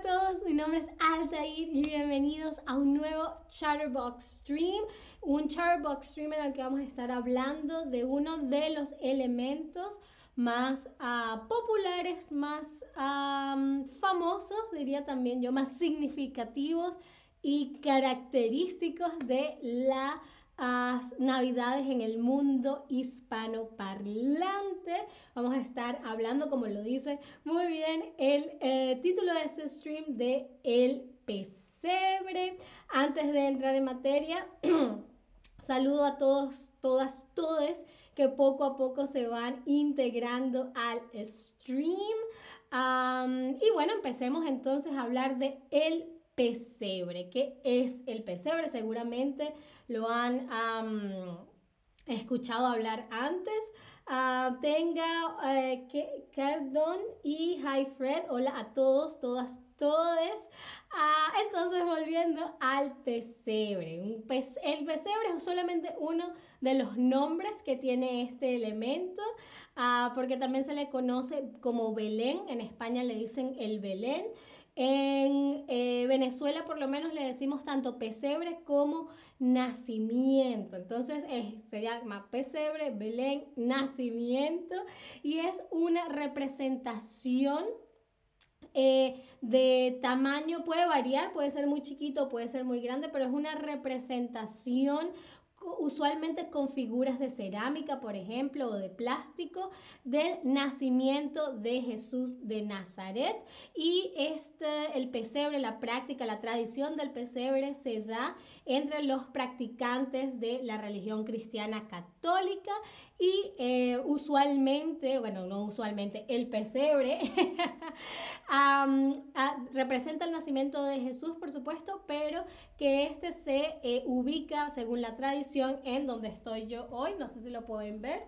a todos, mi nombre es Altair y bienvenidos a un nuevo Chatterbox Stream, un Chatterbox Stream en el que vamos a estar hablando de uno de los elementos más uh, populares, más famosos, diría también yo, más significativos y característicos de la navidades en el mundo hispanoparlante. Vamos a estar hablando, como lo dice muy bien, el eh, título de este stream de El Pesebre. Antes de entrar en materia, saludo a todos, todas, todes que poco a poco se van integrando al stream. y bueno, empecemos entonces a hablar de el pesebre. ¿Qué es el pesebre? Seguramente lo han escuchado hablar antes. Ah, tenga uh, Cardon y Hi Fred. Hola a todos, todas, todes. Ah, entonces, volviendo al pesebre. Un el pesebre es solamente uno de los nombres que tiene este elemento, ah, porque también se le conoce como Belén. En España le dicen el Belén. En eh, Venezuela por lo menos le decimos tanto pesebre como nacimiento. Entonces se llama pesebre, Belén, nacimiento y es una representación eh, de tamaño, puede variar, puede ser muy chiquito, puede ser muy grande, pero es una representación usualmente con figuras de cerámica, por ejemplo, o de plástico, del nacimiento de Jesús de Nazaret. Y este, el pesebre, la práctica, la tradición del pesebre se da entre los practicantes de la religión cristiana católica y eh, usualmente, bueno, no usualmente, el pesebre representa el nacimiento de Jesús, por supuesto, pero que este se eh, ubica, según la tradición, en donde estoy yo hoy, no sé si lo pueden ver,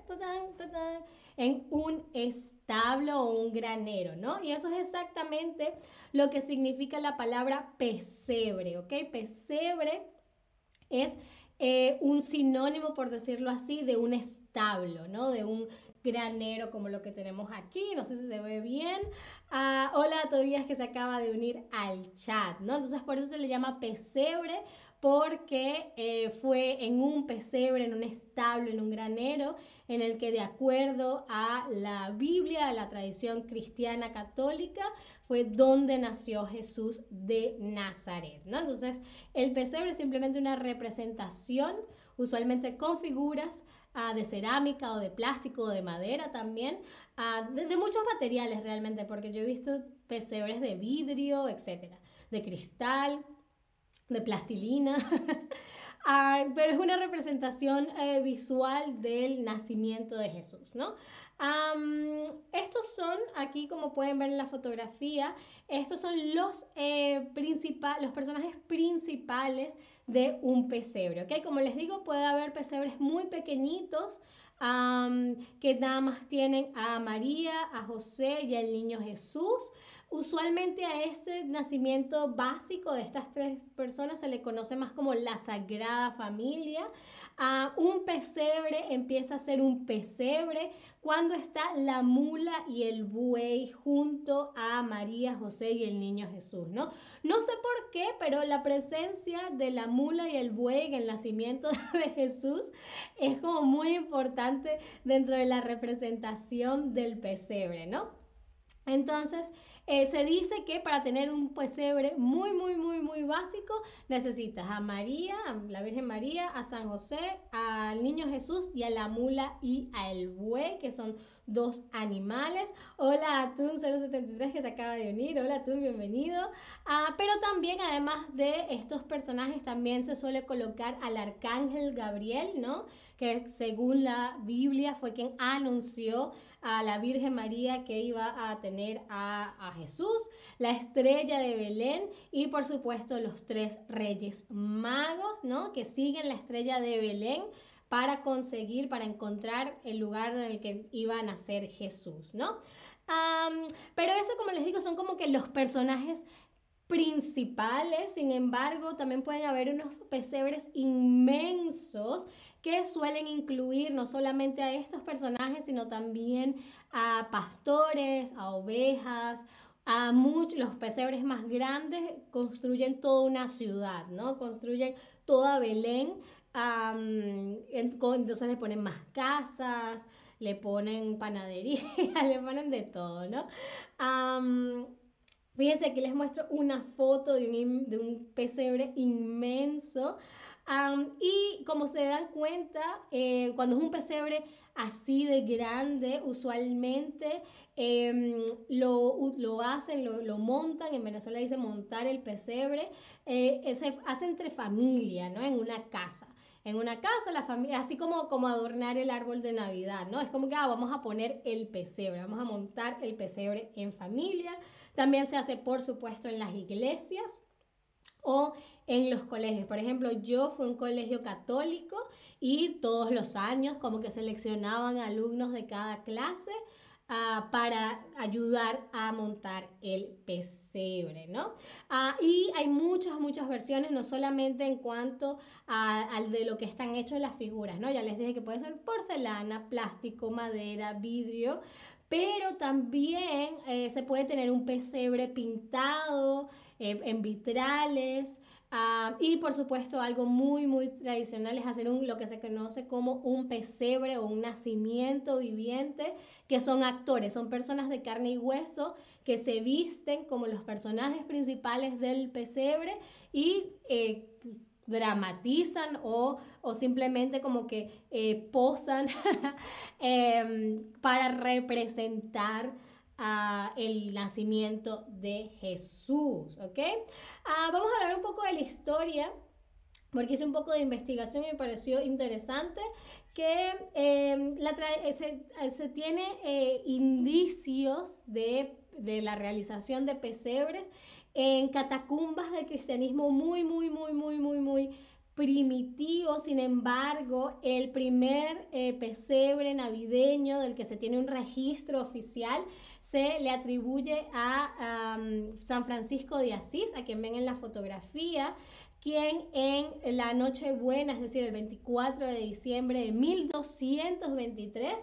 en un establo o un granero, ¿no? Y eso es exactamente lo que significa la palabra pesebre, ¿ok? Pesebre es eh, un sinónimo, por decirlo así, de un establo, ¿no? De un granero como lo que tenemos aquí. No sé si se ve bien. Ah, hola a Tobías que se acaba de unir al chat, ¿no? Entonces por eso se le llama pesebre porque eh, fue en un pesebre, en un establo, en un granero, en el que de acuerdo a la Biblia, a la tradición cristiana católica, fue donde nació Jesús de Nazaret. ¿no? Entonces, el pesebre es simplemente una representación, usualmente con figuras ah, de cerámica o de plástico o de madera también, ah, de, de muchos materiales realmente, porque yo he visto pesebres de vidrio, etcétera, de cristal, de plastilina. Pero es una representación eh, visual del nacimiento de Jesús, ¿no? estos son, aquí como pueden ver en la fotografía, estos son los, eh, los personajes principales de un pesebre, ¿ok? Como les digo, puede haber pesebres muy pequeñitos que nada más tienen a María, a José y al niño Jesús. Usualmente a ese nacimiento básico de estas tres personas se le conoce más como la Sagrada Familia. A un pesebre empieza a ser un pesebre cuando está la mula y el buey junto a María, José y el niño Jesús, ¿no? No sé por qué, pero la presencia de la mula y el buey en el nacimiento de Jesús es como muy importante dentro de la representación del pesebre, ¿no? Entonces, eh, se dice que para tener un pesebre muy, muy, muy, muy básico, necesitas a María, a la Virgen María, a San José, al Niño Jesús y a la mula y al buey, que son dos animales. Hola Atún 073 que se acaba de unir. Hola Atún, bienvenido. Ah, pero también, además de estos personajes, también se suele colocar al arcángel Gabriel, ¿no? Que según la Biblia fue quien anunció a la Virgen María que iba a tener a, Jesús, la estrella de Belén y por supuesto los tres reyes magos, ¿no? Que siguen la estrella de Belén para conseguir, para encontrar el lugar en el que iba a nacer Jesús, ¿no? pero eso, como les digo, son como que los personajes principales, sin embargo, también pueden haber unos pesebres inmensos que suelen incluir no solamente a estos personajes, sino también a pastores, a ovejas a muchos, los pesebres más grandes construyen toda una ciudad, ¿no? Construyen toda Belén, entonces le ponen más casas, le ponen panadería, le ponen de todo, ¿no? fíjense, aquí les muestro una foto de un, de un pesebre inmenso. y como se dan cuenta, eh, cuando es un pesebre así de grande, usualmente em, lo, lo, hacen, lo, lo, montan, en Venezuela dice montar el pesebre, eh, se hace entre familia, ¿no? En una casa. En una casa, la familia, así como, como adornar el árbol de Navidad, ¿no? Es como que ah, vamos a poner el pesebre, vamos a montar el pesebre en familia. También se hace, por supuesto, en las iglesias o en los colegios. Por ejemplo, yo fui a un colegio católico y todos los años como que seleccionaban alumnos de cada clase ah, para ayudar a montar el pesebre, ¿no? Ah, y hay muchas, muchas versiones, no solamente en cuanto al de lo que están hechos las figuras, ¿no? Ya les dije que puede ser porcelana, plástico, madera, vidrio, pero también eh, se puede tener un pesebre pintado eh, en vitrales. Ah, y por supuesto algo muy muy tradicional es hacer un, lo que se conoce como un pesebre o un nacimiento viviente, que son actores, son personas de carne y hueso que se visten como los personajes principales del pesebre y eh, dramatizan o, simplemente como que eh, posan em, para representar el nacimiento de Jesús, ¿ok? Ah, vamos a hablar un poco de la historia, porque hice un poco de investigación y me pareció interesante que em, la se, tiene eh, indicios de, de la realización de pesebres en catacumbas del cristianismo muy, muy, muy, muy, muy, muy primitivo, sin embargo, el primer eh, pesebre navideño del que se tiene un registro oficial se le atribuye a San Francisco de Asís, a quien ven en la fotografía, quien en la Nochebuena, es decir, el 24 de diciembre de 1223,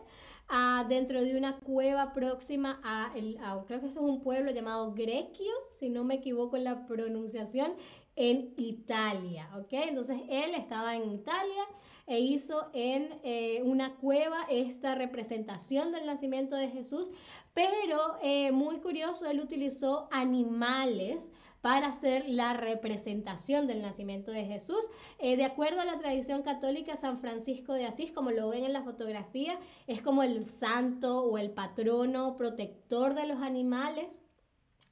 ah, dentro de una cueva próxima a, el, creo que eso es un pueblo llamado Grequio, si no me equivoco en la pronunciación, en Italia, ¿ok? Entonces él estaba en Italia e hizo en eh, una cueva esta representación del nacimiento de Jesús, pero eh, muy curioso, él utilizó animales para hacer la representación del nacimiento de Jesús. Eh, de acuerdo a la tradición católica, San Francisco de Asís, como lo ven en la fotografía, es como el santo o el patrono protector de los animales.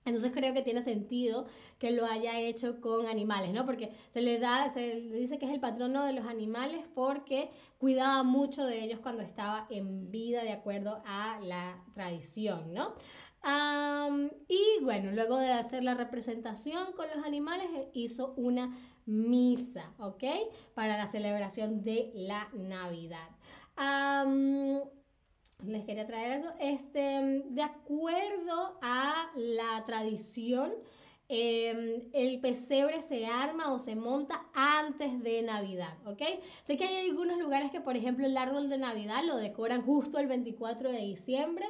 Entonces creo que tiene sentido que lo haya hecho con animales, ¿no? Porque se le da, se dice que es el patrono de los animales porque cuidaba mucho de ellos cuando estaba en vida, de acuerdo a la tradición, ¿no? y bueno, luego de hacer la representación con los animales, hizo una misa, ¿ok? Para la celebración de la Navidad les quería traer eso. Este, de acuerdo a la tradición, em, el pesebre se arma o se monta antes de Navidad, ¿ok? Sé que hay algunos lugares que, por ejemplo, el árbol de Navidad lo decoran justo el 24 de diciembre.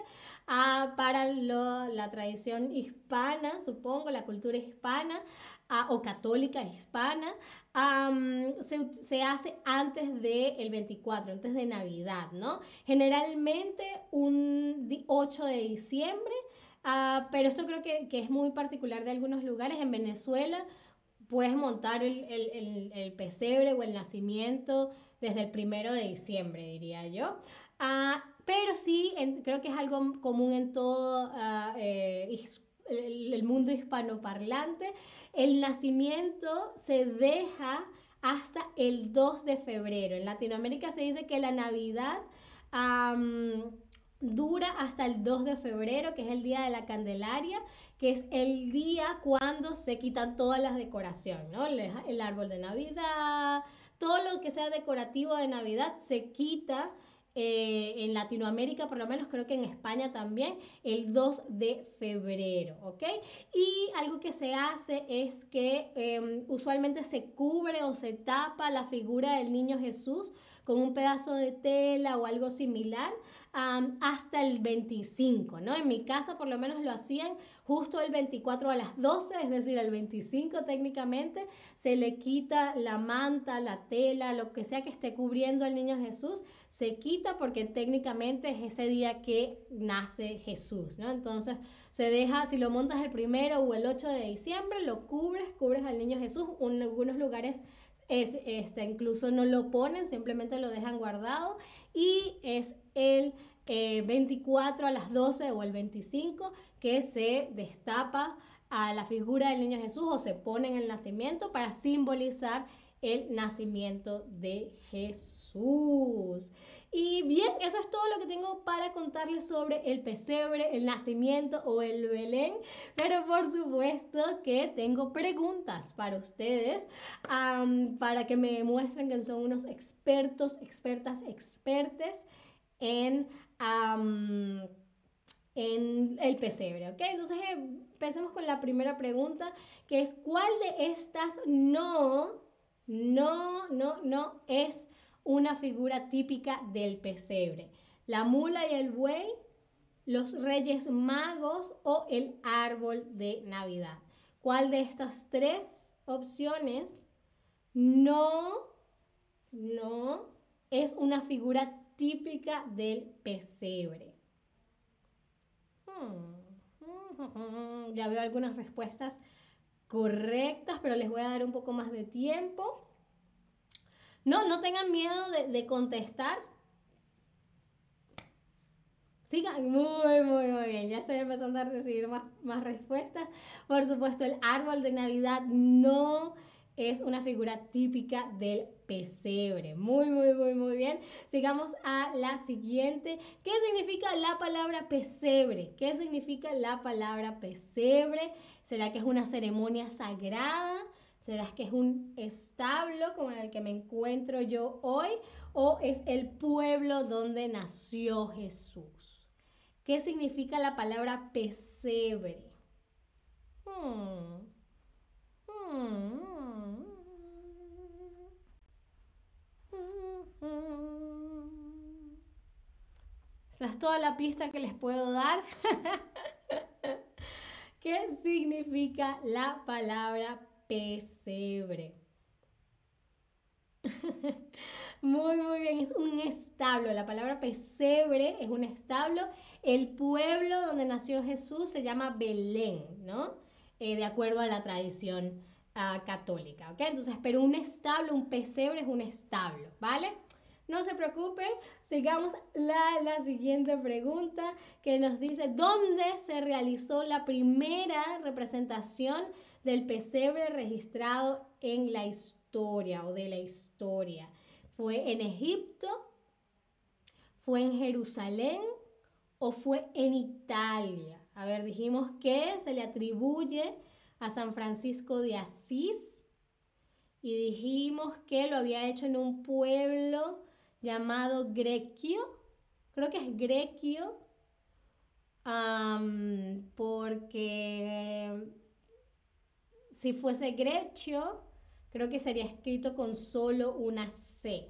Ah, para la tradición hispana, supongo, la cultura hispana, o católica hispana, se, hace antes del 24, antes de Navidad, ¿no? Generalmente un 8 de diciembre, ah, pero esto creo que, es muy particular de algunos lugares. En Venezuela puedes montar el, pesebre o el nacimiento desde el primero de diciembre, diría yo. Ah, pero sí, creo que es algo común en todo uh, el, mundo hispanoparlante, el nacimiento se deja hasta el 2 de febrero. En Latinoamérica se dice que la Navidad dura hasta el 2 de febrero, que es el día de la Candelaria, que es el día cuando se quitan todas las decoraciones, ¿no? el árbol de Navidad, todo lo que sea decorativo de Navidad se quita eh, en Latinoamérica, por lo menos creo que en España también, el 2 de febrero, ¿ok? Y algo que se hace es que em, usualmente se cubre o se tapa la figura del niño Jesús con un pedazo de tela o algo similar hasta el 25, ¿no? En mi casa por lo menos lo hacían justo el 24 a las 12, es decir, el 25 técnicamente, se le quita la manta, la tela, lo que sea que esté cubriendo al niño Jesús, se quita porque técnicamente es ese día que nace Jesús, ¿no? Entonces se deja, si lo montas el primero o el 8 de diciembre, lo cubres, cubres al niño Jesús, en algunos lugares es, este, incluso no lo ponen, simplemente lo dejan guardado y es el 24 eh, a las 12 o el 25 que se destapa a la figura del niño Jesús o se pone en el nacimiento para simbolizar el nacimiento de Jesús. Y bien, eso es todo lo que tengo para contarles sobre el pesebre, el nacimiento o el Belén. Pero por supuesto que tengo preguntas para ustedes, para que me demuestren que son unos expertos, expertas, expertes en, en el pesebre, ¿ok? Entonces empecemos con la primera pregunta, que es ¿cuál de estas no, no, no, no es una figura típica del pesebre. La mula y el buey, los reyes magos o el árbol de Navidad. ¿Cuál de estas tres opciones no, no es una figura típica del pesebre? Hmm. Ya veo algunas respuestas correctas, pero les voy a dar un poco más de tiempo. No, no tengan miedo de, contestar. Sigan, muy, muy, muy bien. Ya estoy empezando a recibir más, más respuestas. Por supuesto, el árbol de Navidad no es una figura típica del pesebre. Muy, muy, muy, muy bien. Sigamos a la siguiente. ¿Qué significa la palabra pesebre? ¿Qué significa la palabra pesebre? ¿Será que es una ceremonia sagrada? ¿Será que es un establo como en el que me encuentro yo hoy? ¿O es el pueblo donde nació Jesús? ¿Qué significa la palabra pesebre? Hmm. Hmm. Esa es toda la pista que les puedo dar. ¿Qué significa la palabra pesebre. Muy, muy bien, es un establo. La palabra pesebre es un establo. El pueblo donde nació Jesús se llama Belén, ¿no? Eh, de acuerdo a la tradición ah, católica, ¿ok? Entonces, pero un establo, un pesebre es un establo, ¿vale? No se preocupen, sigamos la, la siguiente pregunta que nos dice, ¿dónde se realizó la primera representación del pesebre registrado en la historia o de la historia. ¿Fue en Egipto? ¿Fue en Jerusalén? ¿O fue en Italia? A ver, dijimos que se le atribuye a San Francisco de Asís y dijimos que lo había hecho en un pueblo llamado Grequio. Creo que es Grequio porque si fuese Grecio, creo que sería escrito con solo una C.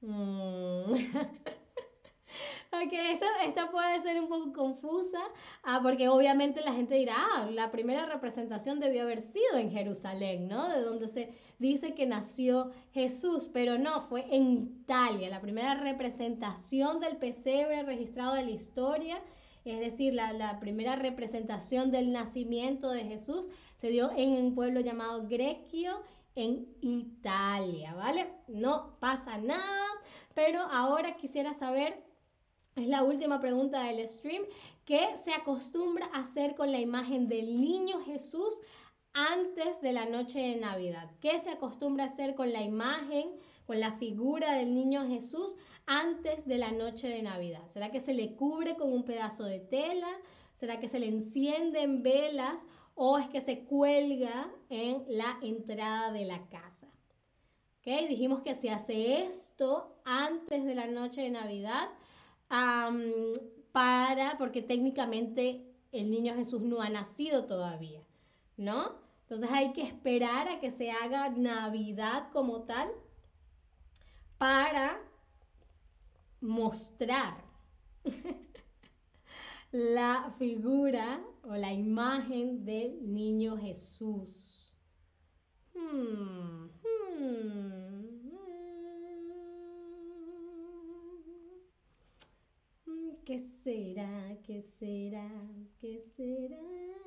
Mm. ok, esto, puede ser un poco confusa, ah, porque obviamente la gente dirá, ah, la primera representación debió haber sido en Jerusalén, ¿no? De donde se dice que nació Jesús, pero no, fue en Italia, la primera representación del pesebre registrado de la historia es decir, la, primera representación del nacimiento de Jesús se dio en un pueblo llamado Grequio, en Italia, ¿vale? No pasa nada, pero ahora quisiera saber, es la última pregunta del stream, ¿qué se acostumbra a hacer con la imagen del niño Jesús antes de la noche de Navidad? ¿Qué se acostumbra a hacer con la imagen, con la figura del niño Jesús antes de la noche de Navidad? ¿Será que se le cubre con un pedazo de tela? ¿Será que se le encienden velas? ¿O es que se cuelga en la entrada de la casa? Dijimos que se hace esto antes de la noche de Navidad para, porque técnicamente el niño Jesús no ha nacido todavía, ¿no? Entonces hay que esperar a que se haga Navidad como tal para mostrar la figura o la imagen del niño Jesús. Hmm, hmm, hmm. ¿Qué será? ¿Qué será? ¿Qué será?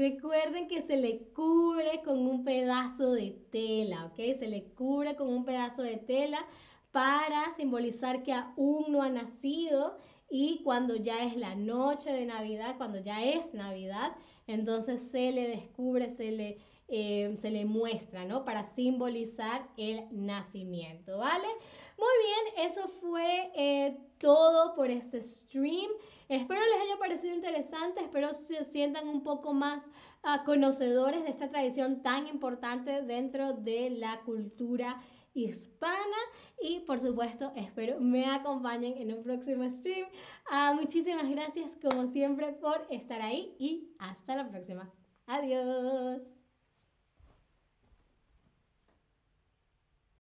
Recuerden que se le cubre con un pedazo de tela, ¿ok? Se le cubre con un pedazo de tela para simbolizar que aún no ha nacido y cuando ya es la noche de Navidad, cuando ya es Navidad, entonces se le descubre, se le, eh, se le muestra, ¿no? Para simbolizar el nacimiento, ¿vale? Muy bien, eso fue eh, todo por este stream. Espero les haya parecido interesante, espero se sientan un poco más ah, conocedores de esta tradición tan importante dentro de la cultura hispana y por supuesto espero me acompañen en un próximo stream. Ah, muchísimas gracias como siempre por estar ahí y hasta la próxima. Adiós.